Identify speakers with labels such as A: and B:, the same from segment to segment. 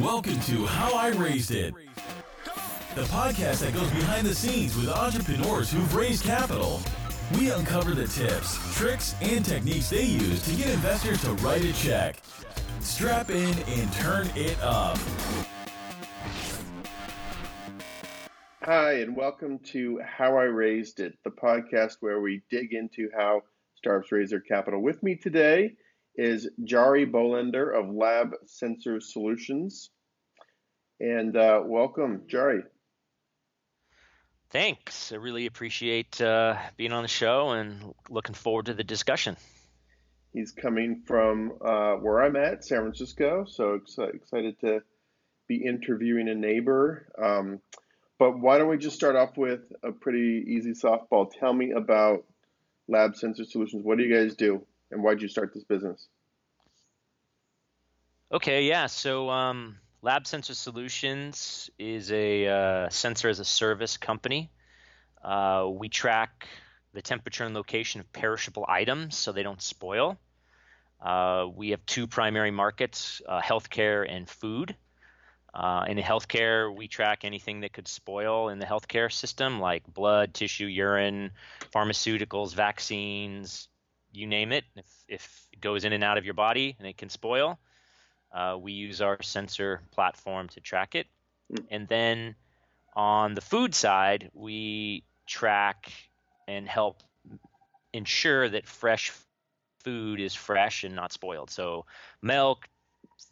A: Welcome to How I Raised It, the podcast that goes behind the scenes with entrepreneurs who've raised capital. We uncover the tips, tricks, and techniques they use to get investors to write a check. Strap in and turn it up.
B: Hi, and welcome to How I Raised It, the podcast where we dig into how startups raise their capital. With me today is Jari Bolender of Lab Sensor Solutions. And uh, welcome, Jari.
C: Thanks. I really appreciate uh, being on the show and looking forward to the discussion.
B: He's coming from uh, where I'm at, San Francisco, so ex- excited to be interviewing a neighbor. Um, but why don't we just start off with a pretty easy softball? Tell me about Lab Sensor Solutions. What do you guys do, and why did you start this business?
C: Okay, yeah. So um, Lab Sensor Solutions is a uh, sensor as a service company. Uh, we track the temperature and location of perishable items so they don't spoil. Uh, we have two primary markets uh, healthcare and food. Uh, in healthcare, we track anything that could spoil in the healthcare system, like blood, tissue, urine, pharmaceuticals, vaccines, you name it. If, if it goes in and out of your body and it can spoil, uh, we use our sensor platform to track it. Mm. And then on the food side, we track and help ensure that fresh food is fresh and not spoiled. So, milk,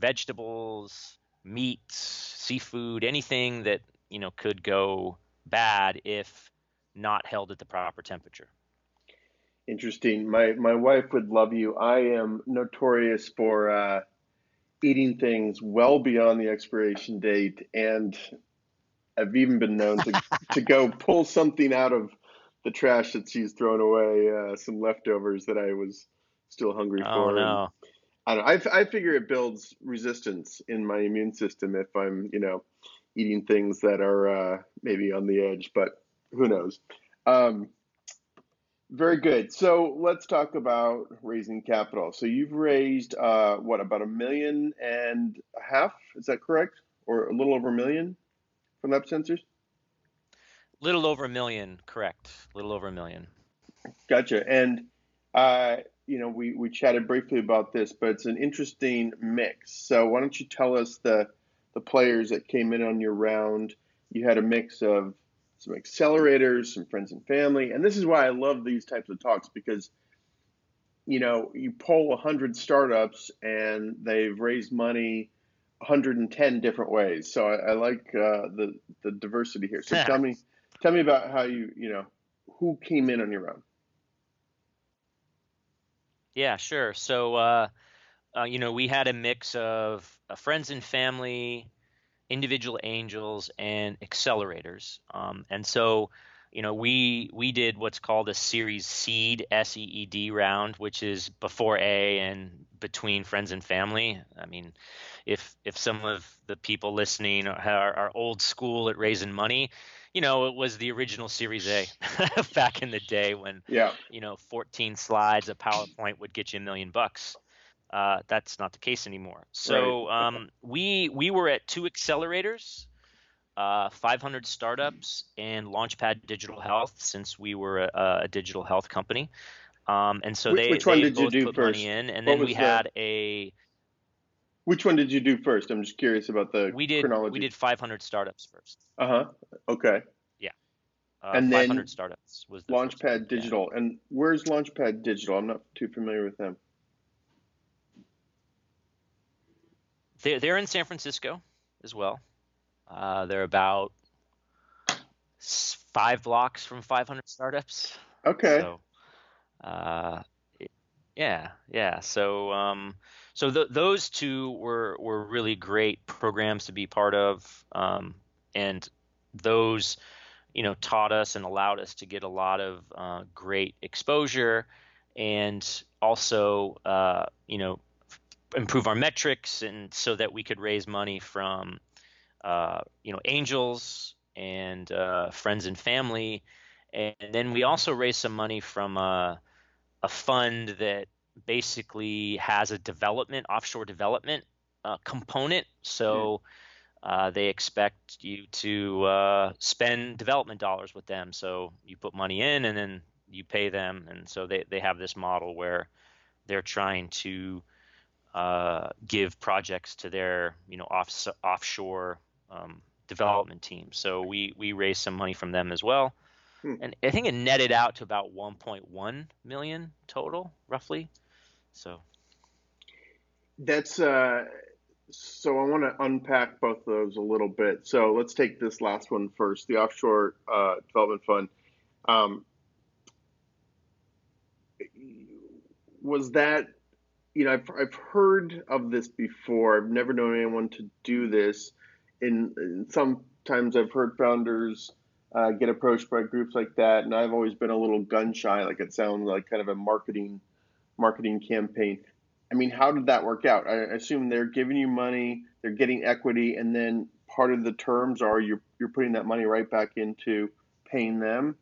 C: vegetables, meats, seafood, anything that you know could go bad if not held at the proper temperature.
B: Interesting. My my wife would love you. I am notorious for uh, eating things well beyond the expiration date, and I've even been known to to go pull something out of the trash that she's thrown away, uh, some leftovers that I was still hungry
C: oh,
B: for.
C: No.
B: I don't know. I, I figure it builds resistance in my immune system if I'm, you know, eating things that are uh, maybe on the edge, but who knows? Um, very good. So let's talk about raising capital. So you've raised uh, what about a million and a half? Is that correct, or a little over a million from Lab Sensors?
C: Little over a million, correct. Little over a million.
B: Gotcha. And uh, you know, we, we chatted briefly about this, but it's an interesting mix. So why don't you tell us the the players that came in on your round? You had a mix of some accelerators, some friends and family, and this is why I love these types of talks because you know you poll 100 startups and they've raised money 110 different ways. So I, I like uh, the the diversity here. So tell me tell me about how you you know who came in on your own.
C: Yeah, sure. So, uh, uh, you know, we had a mix of uh, friends and family, individual angels, and accelerators. Um, and so, you know, we we did what's called a Series Seed S E E D round, which is before A and between friends and family. I mean, if if some of the people listening are, are old school at raising money, you know, it was the original Series A back in the day when,
B: yeah.
C: you know, 14 slides of PowerPoint would get you a million bucks. Uh, that's not the case anymore. So right. um, we we were at two accelerators, uh, 500 startups, and Launchpad Digital Health since we were a, a digital health company. Um, and so
B: which,
C: they,
B: which one
C: they
B: did
C: both
B: you do
C: put
B: first?
C: money in, and
B: what
C: then we had a
B: which one did you do first? I'm just curious about the
C: we did
B: chronology.
C: we did 500 startups first.
B: Uh huh. Okay.
C: Yeah. Uh,
B: and
C: 500
B: then
C: startups was the
B: Launchpad Digital. Yeah. And where's Launchpad Digital? I'm not too familiar with them.
C: They're they're in San Francisco as well. Uh, they're about five blocks from 500 startups.
B: Okay.
C: So, uh, yeah, yeah. So, um, so th- those two were were really great programs to be part of, um, and those, you know, taught us and allowed us to get a lot of uh, great exposure, and also, uh, you know, improve our metrics, and so that we could raise money from, uh, you know, angels and uh, friends and family, and then we also raised some money from uh, a fund that basically has a development offshore development uh, component. So uh, they expect you to uh, spend development dollars with them. So you put money in and then you pay them. And so they, they have this model where they're trying to uh, give projects to their you know off, offshore um, development team. So we we raised some money from them as well. Hmm. And I think it netted out to about 1.1 million total, roughly. So
B: that's uh, so I want to unpack both of those a little bit. So let's take this last one first, the offshore uh, development fund. Um, was that you know I've I've heard of this before. I've never known anyone to do this. And, and sometimes I've heard founders uh, get approached by groups like that, and I've always been a little gun shy. Like it sounds like kind of a marketing marketing campaign. I mean, how did that work out? I assume they're giving you money, they're getting equity, and then part of the terms are you're you're putting that money right back into paying them.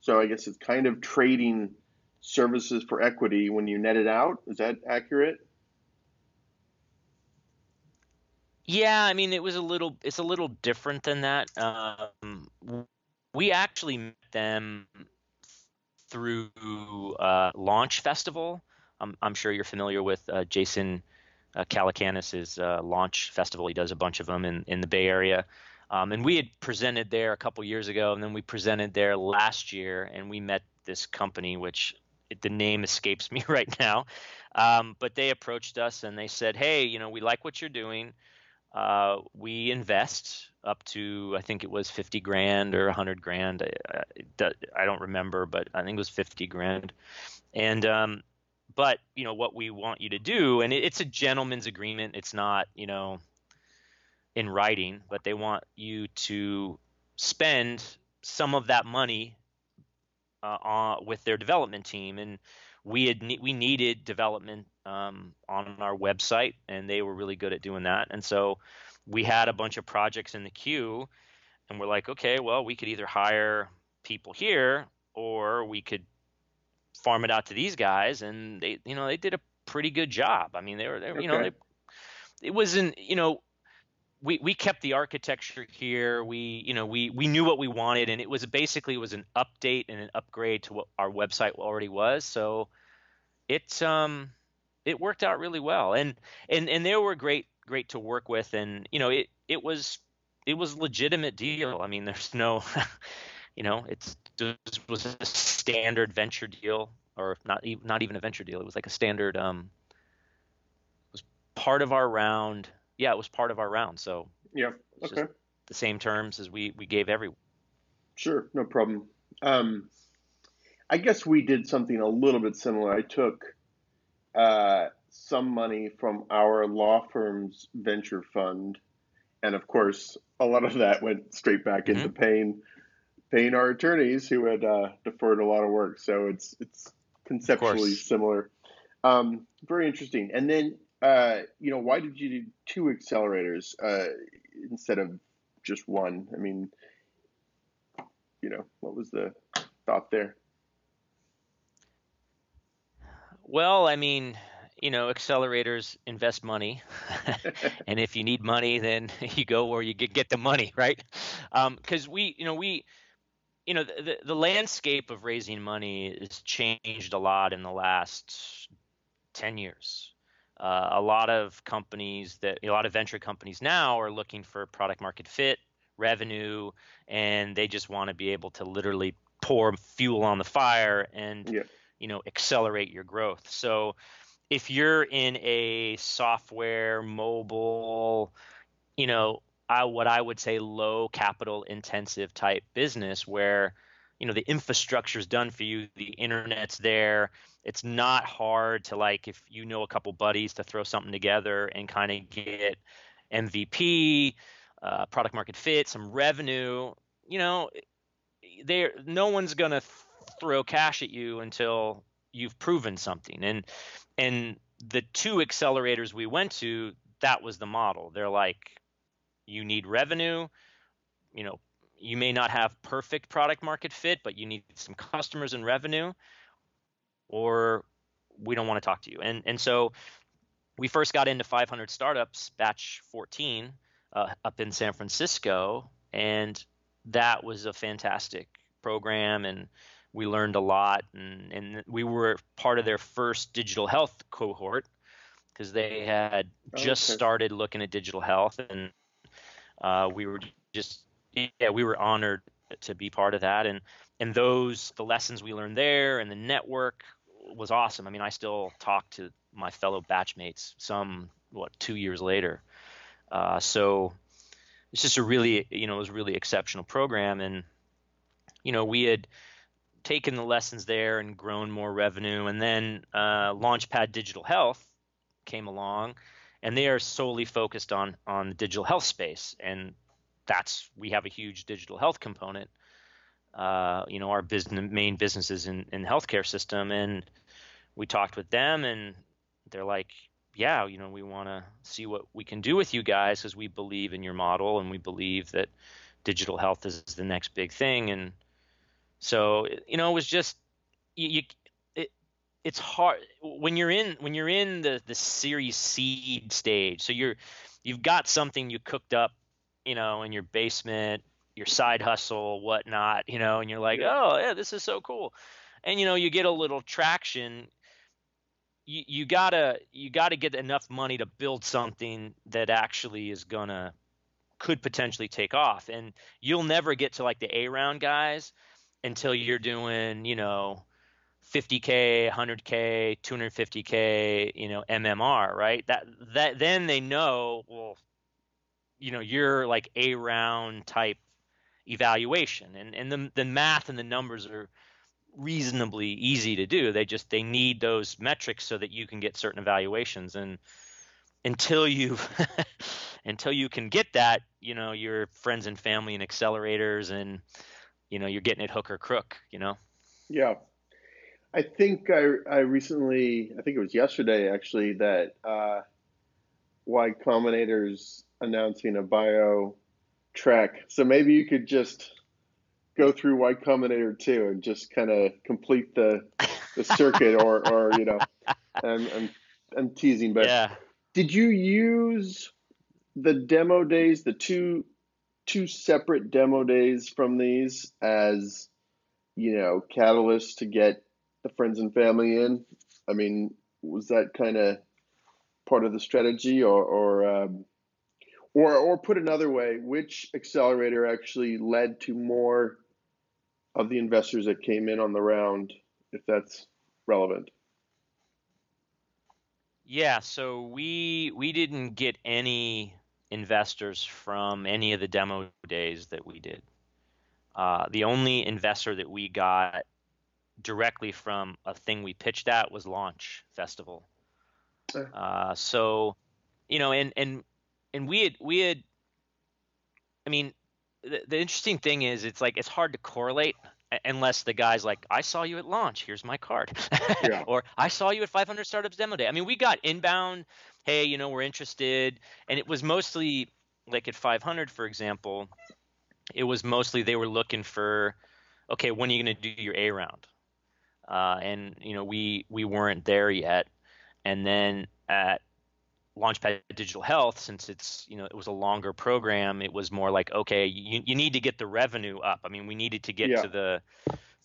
B: So I guess it's kind of trading services for equity when you net it out. Is that accurate?
C: Yeah, I mean it was a little it's a little different than that. Um, we actually met them through uh, Launch Festival. I'm, I'm, sure you're familiar with uh, Jason uh, Calacanis's uh, Launch Festival. He does a bunch of them in, in the Bay Area. Um, and we had presented there a couple years ago, and then we presented there last year, and we met this company, which the name escapes me right now. Um, but they approached us and they said, "Hey, you know, we like what you're doing. Uh, we invest up to I think it was 50 grand or 100 grand. I, I, I, don't remember, but I think it was 50 grand. And um, but you know what we want you to do, and it, it's a gentleman's agreement. It's not you know in writing, but they want you to spend some of that money uh, with their development team, and we had we needed development um, on our website, and they were really good at doing that. And so we had a bunch of projects in the queue, and we're like, okay, well, we could either hire people here or we could farm it out to these guys, and they, you know, they did a pretty good job. I mean, they were, they, okay. you know, they, it wasn't, you know, we, we kept the architecture here. We you know we we knew what we wanted, and it was basically it was an update and an upgrade to what our website already was. So it um it worked out really well, and and and they were great great to work with, and you know it it was it was legitimate deal. I mean, there's no you know it's just was a standard venture deal, or not not even a venture deal. It was like a standard um it was part of our round yeah, it was part of our round. So
B: yeah, okay.
C: The same terms as we we gave everyone.
B: Sure, no problem. Um, I guess we did something a little bit similar. I took uh, some money from our law firm's venture fund, and of course, a lot of that went straight back mm-hmm. into paying paying our attorneys who had uh, deferred a lot of work. So it's it's conceptually similar. Um, very interesting. And then uh, you know, why did you do two accelerators uh, instead of just one? I mean, you know, what was the thought there?
C: Well, I mean, you know, accelerators invest money, and if you need money, then you go where you get the money, right? Because um, we, you know, we, you know, the the landscape of raising money has changed a lot in the last ten years. Uh, a lot of companies that a lot of venture companies now are looking for product market fit, revenue, and they just want to be able to literally pour fuel on the fire and yeah. you know accelerate your growth. So if you're in a software mobile, you know, I, what I would say low capital intensive type business where you know the infrastructure is done for you the internet's there. It's not hard to like if you know a couple buddies to throw something together and kind of get mvp uh, product market fit some revenue. You know there no one's to throw cash at you until you've proven something. And and the two accelerators we went to that was the model. They're like you need revenue you know you may not have perfect product market fit, but you need some customers and revenue, or we don't want to talk to you. And and so we first got into 500 startups, batch 14, uh, up in San Francisco, and that was a fantastic program, and we learned a lot, and, and we were part of their first digital health cohort because they had just okay. started looking at digital health, and uh, we were just yeah we were honored to be part of that, and and those the lessons we learned there and the network was awesome. I mean, I still talk to my fellow batchmates some what two years later. Uh, so it's just a really you know it was really exceptional program, and you know we had taken the lessons there and grown more revenue, and then uh, Launchpad Digital Health came along, and they are solely focused on on the digital health space, and that's we have a huge digital health component. Uh, you know, our business main businesses in in healthcare system, and we talked with them, and they're like, yeah, you know, we want to see what we can do with you guys because we believe in your model and we believe that digital health is the next big thing. And so, you know, it was just you, you it, it's hard when you're in when you're in the the series seed stage. So you're you've got something you cooked up, you know, in your basement, your side hustle, whatnot, you know, and you're like, oh yeah, this is so cool. And you know, you get a little traction. You, you gotta you gotta get enough money to build something that actually is gonna could potentially take off. And you'll never get to like the a round guys until you're doing you know 50k 100k 250k you know mmr right? That that then they know well you know you're like a round type evaluation and and the the math and the numbers are reasonably easy to do. They just they need those metrics so that you can get certain evaluations. And until you've until you can get that, you know, your friends and family and accelerators and you know, you're getting it hook or crook, you know?
B: Yeah. I think I, I recently, I think it was yesterday actually, that uh, Y Combinator's announcing a bio track. So maybe you could just go through Y Combinator two and just kind of complete the the circuit, or or you know, I'm I'm, I'm teasing, but
C: yeah.
B: did you use the demo days, the two two separate demo days from these as you know catalysts to get the friends and family in? I mean, was that kind of part of the strategy, or or um, or or put another way, which accelerator actually led to more of the investors that came in on the round, if that's relevant.
C: Yeah, so we we didn't get any investors from any of the demo days that we did. Uh, the only investor that we got directly from a thing we pitched at was Launch Festival. Uh, so, you know, and and and we had we had, I mean, the, the interesting thing is it's like it's hard to correlate unless the guy's like, I saw you at launch. Here's my card. yeah. Or I saw you at 500 Startups Demo Day. I mean, we got inbound. Hey, you know, we're interested, and it was mostly like at 500, for example. It was mostly they were looking for, okay, when are you going to do your A round? Uh, and you know, we we weren't there yet. And then at Launchpad Digital Health, since it's you know it was a longer program, it was more like okay, you, you need to get the revenue up. I mean, we needed to get yeah. to the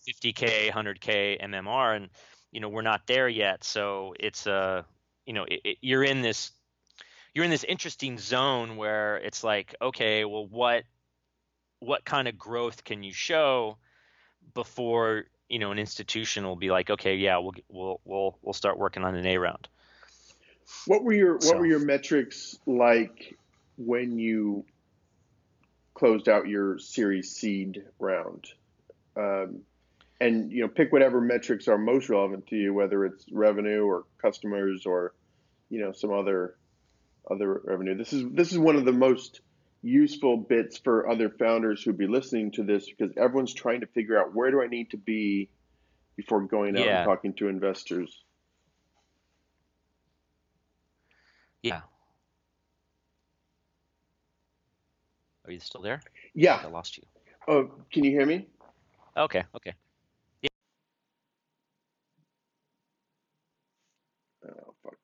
C: 50k, 100k MMR, and you know we're not there yet. So it's a uh, you know it, it, you're in this you're in this interesting zone where it's like okay, well what what kind of growth can you show before you know an institution will be like okay, yeah, we'll we'll we'll we'll start working on an A round.
B: What were your so. What were your metrics like when you closed out your Series Seed round? Um, and you know, pick whatever metrics are most relevant to you, whether it's revenue or customers or you know some other other revenue. This is this is one of the most useful bits for other founders who'd be listening to this because everyone's trying to figure out where do I need to be before going out yeah. and talking to investors.
C: Yeah. Are you still there?
B: Yeah.
C: I lost you.
B: Oh, can you hear me?
C: Okay. Okay. Yeah.
B: Oh fuck.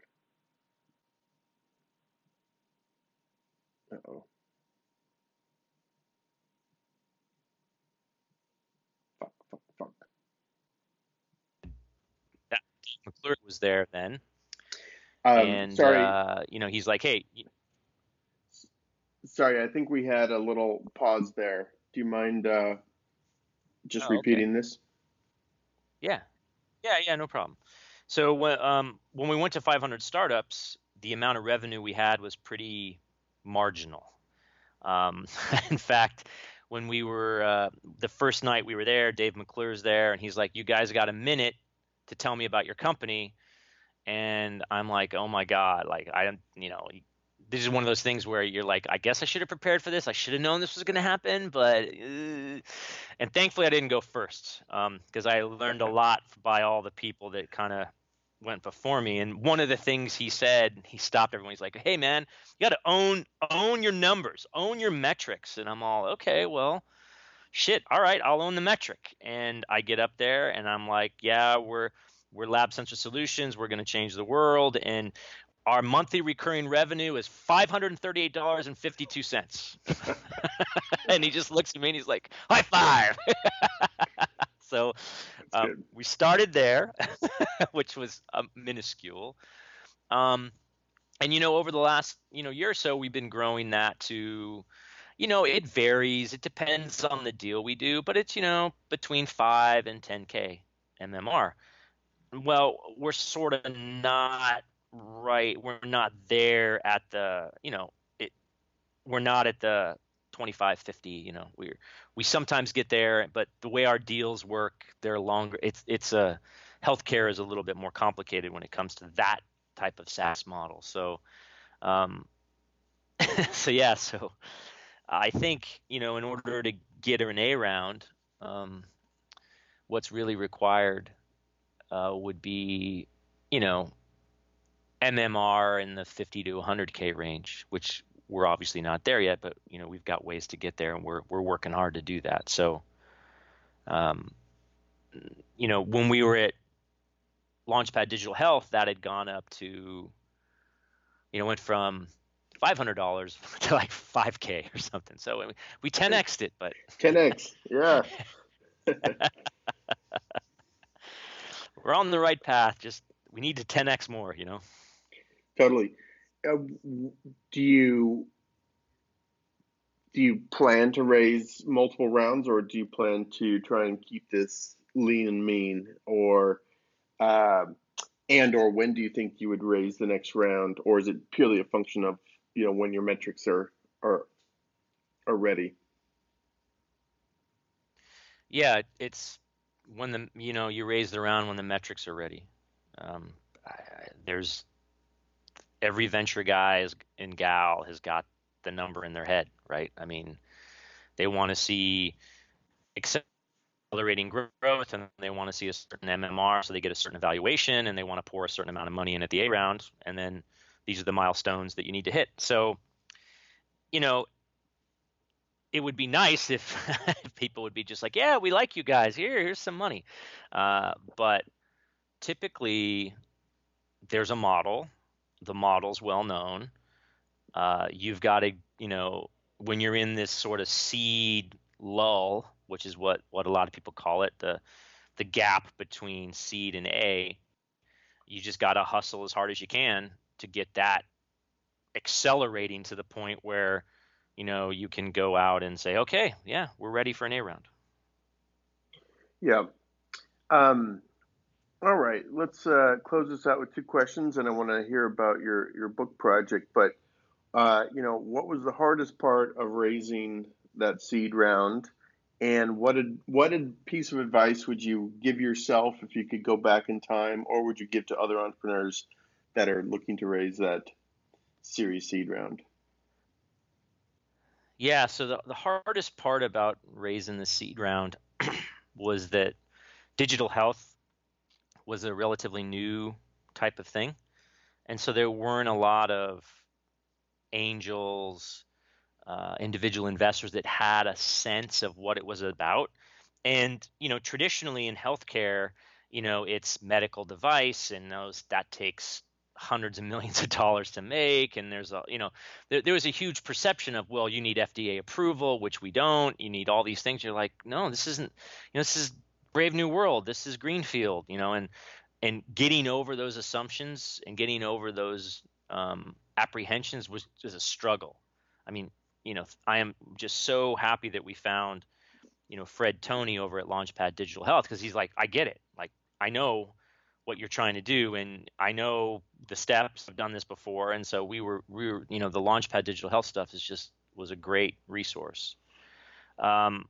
B: Uh-oh. Fuck, fuck, fuck.
C: McClure was there then,
B: Um,
C: and
B: sorry,
C: uh, you know he's like, hey,
B: sorry. I think we had a little pause there. Do you mind uh, just
C: Oh, okay.
B: repeating this?
C: yeah, yeah, yeah, no problem. So when um, when we went to 500 startups, the amount of revenue we had was pretty marginal. Um, in fact, when we were uh, the first night we were there, Dave McClure's there, and he's like, "You guys got a minute to tell me about your company," and I'm like, "Oh my god!" Like I don't, you know, this is one of those things where you're like, "I guess I should have prepared for this. I should have known this was going to happen," but uh, and thankfully I didn't go first because I learned a lot by all the people that kind of went before me. And one of the things he said, he stopped everyone. He's like, "Hey, man, you got to own own your numbers, own your metrics." And I'm all, "Okay, well, shit, all right, I'll own the metric." And I get up there and I'm like, "Yeah, we're we're Lab Sensor Solutions. We're going to change the world." And our monthly recurring revenue is five hundred and thirty-eight dollars and fifty-two cents. and he just looks at me and he's like, "High five!" so um, we started there, which was um, minuscule. Um, and you know, over the last you know year or so, we've been growing that to, you know, it varies. It depends on the deal we do, but it's you know between five and 10k MMR. Well, we're sort of not right. We're not there at the you know it. We're not at the 25 50 you know we're we sometimes get there but the way our deals work they're longer it's it's a healthcare is a little bit more complicated when it comes to that type of SaaS model so um so yeah so I think you know in order to get an A round um what's really required uh, would be you know MMR in the 50 to 100k range which we're obviously not there yet, but you know we've got ways to get there, and we're we're working hard to do that. So, um, you know, when we were at Launchpad Digital Health, that had gone up to, you know, went from five hundred dollars to like five k or something. So we, we 10xed it, but
B: 10x. Yeah.
C: we're on the right path. Just we need to 10x more, you know.
B: Totally. Uh, do you do you plan to raise multiple rounds, or do you plan to try and keep this lean and mean, or uh, and or when do you think you would raise the next round, or is it purely a function of you know when your metrics are are are ready?
C: Yeah, it's when the you know you raise the round when the metrics are ready. Um, I, there's every venture guy is, and gal has got the number in their head, right? I mean, they want to see accelerating growth and they want to see a certain MMR, so they get a certain evaluation and they want to pour a certain amount of money in at the A round, and then these are the milestones that you need to hit. So, you know, it would be nice if, people would be just like, yeah, we like you guys. Here, here's some money. Uh, but typically, there's a model. The model's well known. Uh, you've got to, you know, when you're in this sort of seed lull, which is what what a lot of people call it, the the gap between seed and A, you just got to hustle as hard as you can to get that accelerating to the point where you know you can go out and say okay yeah we're ready for an a round
B: Yeah. Um, all right. Let's uh, close this out with two questions, and I want to hear about your your book project. But uh, you know, what was the hardest part of raising that seed round, and what did what did piece of advice would you give yourself if you could go back in time, or would you give to other entrepreneurs that are looking to raise that series seed round?
C: Yeah so the, the hardest part about raising the seed round was that digital health was a relatively new type of thing. And so there weren't a lot of angels uh, individual investors that had a sense of what it was about. And you know traditionally in healthcare you know it's medical device and those that takes hundreds of millions of dollars to make and there's a you know there, there was a huge perception of well you need fda approval which we don't you need all these things. You're like no this isn't you know this is brave new world this is greenfield you know and and getting over those assumptions and getting over those um, apprehensions was, was a struggle. I mean you know i am just so happy that we found you know Fred Toney over at Launchpad Digital Health because he's like I get it. Like I know what you're trying to do and I know the steps I've done this before and so we were we were you know the Launchpad Digital Health stuff is just was a great resource. Um,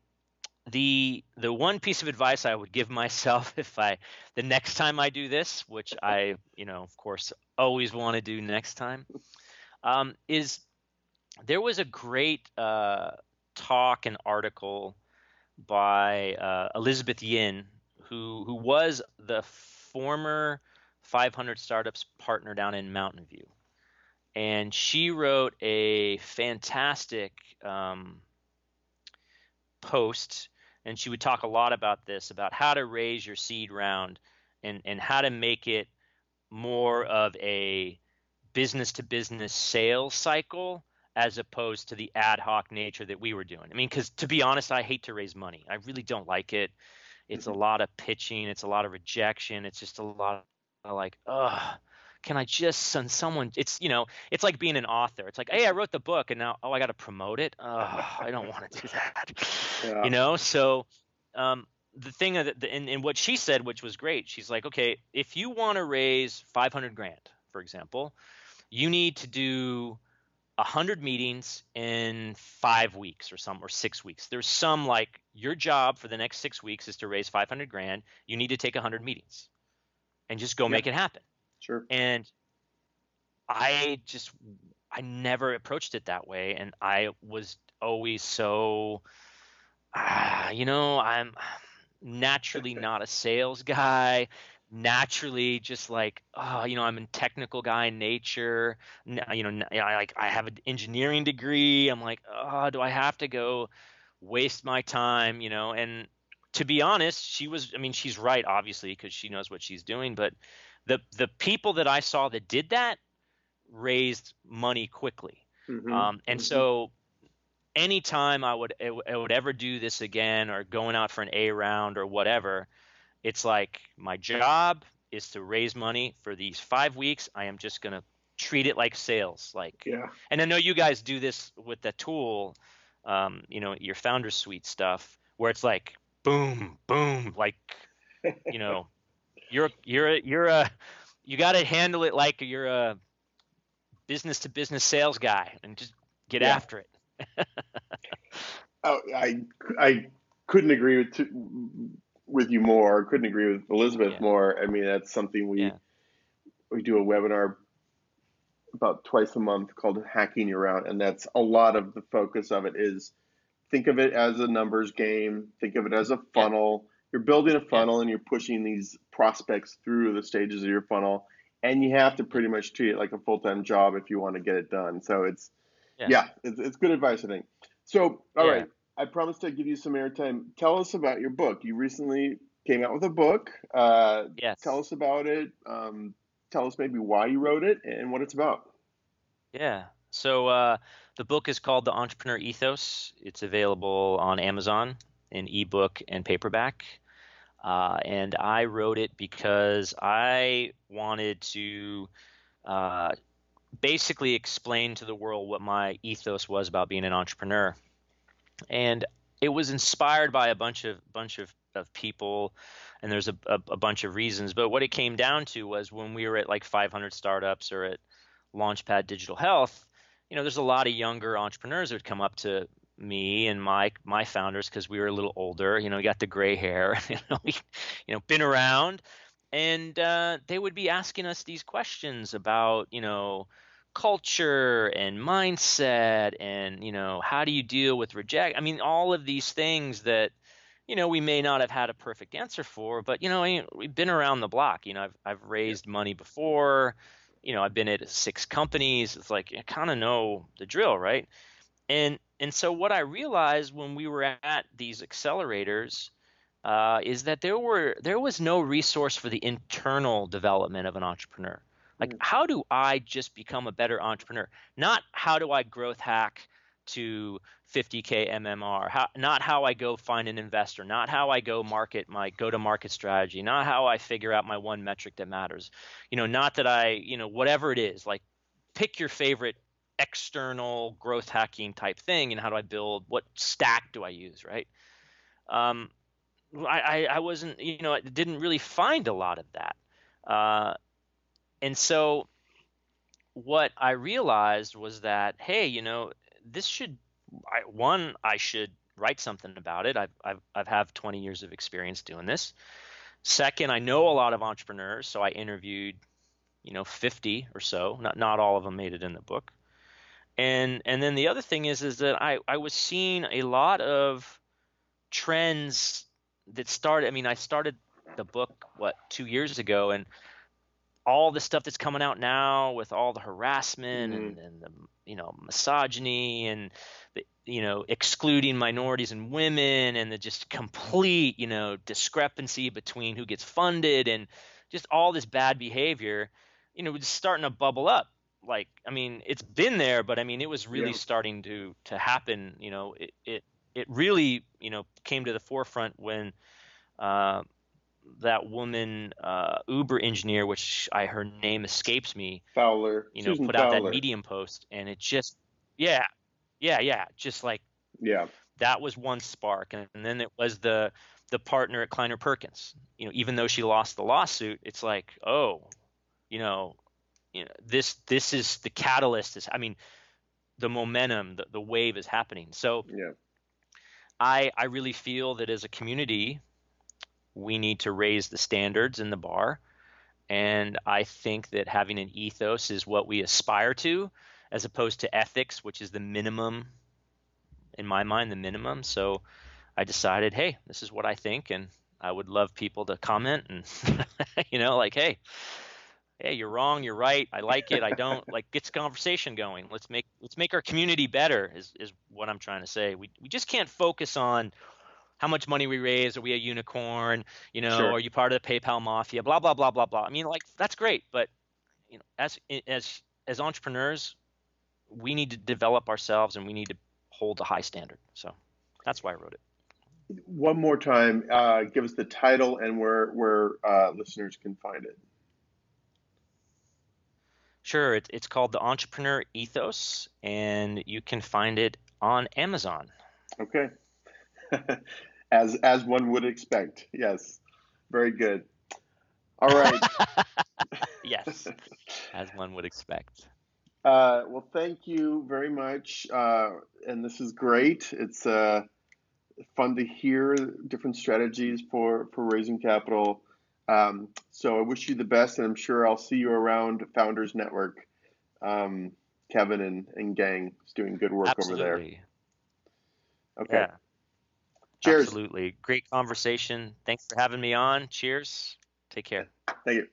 C: the the one piece of advice I would give myself if I the next time I do this, which I you know of course always want to do next time, um, is there was a great uh, talk and article by uh, Elizabeth Yin, who who was the former 500 startups partner down in Mountain View, and she wrote a fantastic um, post, and she would talk a lot about this, about how to raise your seed round, and and how to make it more of a business to business sales cycle as opposed to the ad hoc nature that we were doing. I mean, because to be honest, I hate to raise money. I really don't like it. It's mm-hmm. a lot of pitching. It's a lot of rejection. It's just a lot of like, ugh. Can I just send someone? It's you know, it's like being an author. It's like, hey, I wrote the book, and now oh, I got to promote it. Ugh, I don't want to do that. Yeah. You know, so um, the thing that and, and what she said, which was great, she's like, okay, if you want to raise 500 grand, for example, you need to do 100 meetings in five weeks or some or six weeks there's some like your job for the next six weeks is to raise 500 grand you need to take 100 meetings and just go yeah. make it happen.
B: Sure.
C: And i just i never approached it that way. And i was always so uh, you know i'm naturally not a sales guy. Naturally just like oh you know i'm a technical guy in nature. You know I like i have an engineering degree. I'm like oh do i have to go waste my time you know? And to be honest she was i mean she's right obviously because she knows what she's doing but the the people that i saw that did that raised money quickly mm-hmm. um, and mm-hmm. so anytime i would I would ever do this again or going out for an a round or whatever it's like my job is to raise money for these five weeks. I am just gonna treat it like sales. Like,
B: yeah.
C: And I know you guys do this with the tool, um, you know, your Foundersuite stuff, where it's like boom, boom, like, you know, you're you're you're a you got to handle it like you're a business to business sales guy and just get yeah. after it.
B: oh, I I couldn't agree with with you more. Couldn't agree with Elizabeth yeah. more. I mean, that's something we yeah. we do a webinar about twice a month called Hacking Your Round, and that's a lot of the focus of it is think of it as a numbers game. Think of it as a funnel. You're building a funnel and you're pushing these prospects through the stages of your funnel, and you have to pretty much treat it like a full time job if you want to get it done. So it's yeah, it's, it's good advice, I think. So all right, I promised to give you some airtime. Tell us about your book. You recently came out with a book. Uh,
C: yes.
B: Tell us about it. Um, tell us maybe why you wrote it and what it's about.
C: Yeah. So uh, the book is called The Entrepreneur Ethos. It's available on Amazon in ebook and paperback. Uh, and I wrote it because I wanted to uh, basically explain to the world what my ethos was about being an entrepreneur and it was inspired by a bunch of bunch of, of people and there's a, a, a, bunch of reasons but what it came down to was when we were at like 500 startups or at launchpad digital health you know there's a lot of younger entrepreneurs that would come up to me and my my founders because we were a little older you know we got the gray hair you know we, you know been around. And uh, they would be asking us these questions about you know culture and mindset and you know how do you deal with reject i mean all of these things that you know we may not have had a perfect answer for but you know we've been around the block you know i've, I've raised money before you know i've been at six companies it's like i kind of know the drill right and and so what i realized when we were at these accelerators uh, is that there were there was no resource for the internal development of an entrepreneur Like, mm. how do I just become a better entrepreneur? Not how do I growth hack to 50k MMR. How, not how I go find an investor. Not how I go market my go to market strategy. Not how I figure out my one metric that matters. You know, not that I, you know, whatever it is. Like, pick your favorite external growth hacking type thing, and how do I build? What stack do I use? Right. Um, I, I wasn't, you know, I didn't really find a lot of that. Uh, and so what I realized was that, hey, you know, this should, I, one, I should write something about it. I've, I've, I've have 20 years of experience doing this. Second, I know a lot of entrepreneurs, so I interviewed, you know, 50 or so. Not, not all of them made it in the book. And, and then the other thing is, is that I, I was seeing a lot of trends that started. I mean, I started the book what two years ago, and all the stuff that's coming out now with all the harassment mm-hmm. and, and the you know misogyny and the, you know excluding minorities and women and the just complete you know discrepancy between who gets funded and just all this bad behavior you know it's starting to bubble up like i mean it's been there but i mean it was really yeah. starting to to happen you know it, it it really you know came to the forefront when uh, that woman uh, Uber engineer, which I her name escapes me,
B: Fowler,
C: you know,
B: Susan
C: put
B: Fowler.
C: out that Medium post, and it just yeah, yeah, yeah, just like
B: yeah,
C: that was one spark, and, and then it was the the partner at Kleiner Perkins. You know, even though she lost the lawsuit, it's like oh, you know, you know this this is the catalyst. Is I mean, the momentum, the, the wave is happening. So
B: yeah
C: I I really feel that as a community, we need to raise the standards in the bar, and I think that having an ethos is what we aspire to, as opposed to ethics, which is the minimum. In my mind, the minimum. So I decided, hey, this is what I think, and I would love people to comment and you know, like, hey, hey, you're wrong, you're right, I like it, I don't, like gets conversation going. Let's make let's make our community better is is what I'm trying to say. We we just can't focus on how much money we raise, are we a unicorn, you know, sure. are you part of the PayPal mafia, blah blah blah blah blah. I mean, like that's great, but you know, as as as entrepreneurs, we need to develop ourselves and we need to hold a high standard. So that's why I wrote it.
B: One more time, uh, give us the title and where where uh, listeners can find it.
C: Sure, it, it's called the Entrepreneur Ethos, and you can find it on Amazon.
B: Okay, as as one would expect. Yes, very good. All right.
C: yes, as one would expect.
B: Uh, well, thank you very much, uh, and this is great. It's uh, fun to hear different strategies for for raising capital. Um, so I wish you the best, and I'm sure I'll see you around Founders Network. Um, Kevin and, and gang is doing good work
C: Absolutely.
B: over there. Okay.
C: Yeah. Cheers. Absolutely. Great conversation. Thanks for having me on. Cheers. Take care.
B: Thank you.